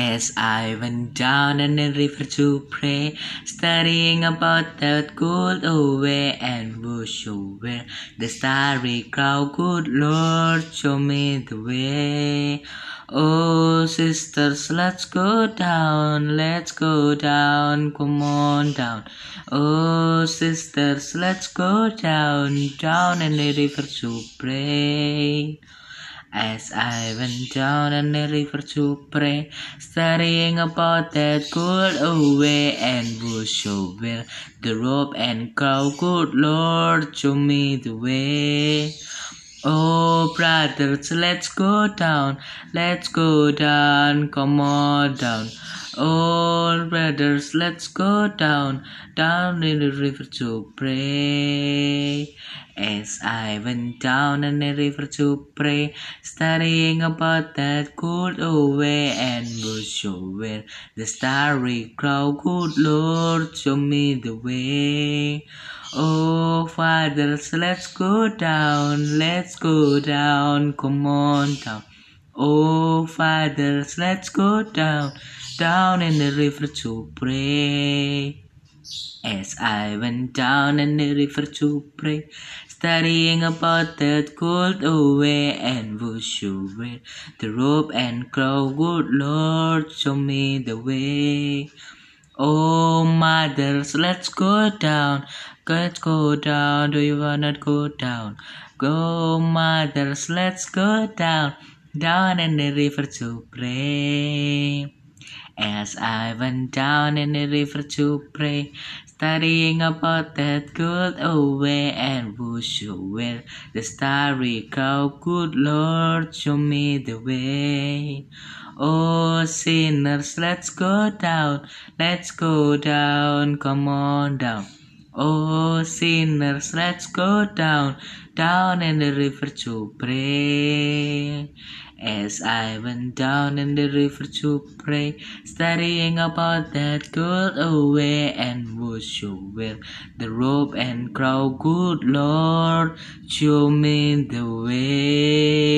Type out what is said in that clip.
As I went down in the river to pray, studying about that good old way and bush where the starry crowd, good Lord, show me the way. Oh, sisters, let's go down, let's go down, come on down. Oh, sisters, let's go down, down in the river to pray. As I went down in the river to pray, studying about that good old way and bush where the rope and cow, good Lord, show me the way. Oh, brothers, let's go down, let's go down, come on down. Oh, brothers, let's go down, down in the river to pray. As I went down in the river to pray, studying about that good old way and bush where the starry crowd, good Lord, show me the way. Oh, fathers, let's go down, let's go down, come on down. Oh, fathers, let's go down, down in the river to pray. As I went down in the river to pray, studying about that cold old way and bush where the rope and crow, good Lord, show me the way. Oh, mothers, let's go down. Let's go down. Do you wanna go down? Go, mothers, let's go down. Down in the river to pray. As I went down in the river to pray, studying about that good old way and bush where the starry cow, good Lord, show me the way. Oh, sinners, let's go down, let's go down, come on down. Oh, sinners, let's go down, down in the river to pray. As I went down in the river to pray, studying about that good old way and bush where the rope and crow, good Lord, show me the way.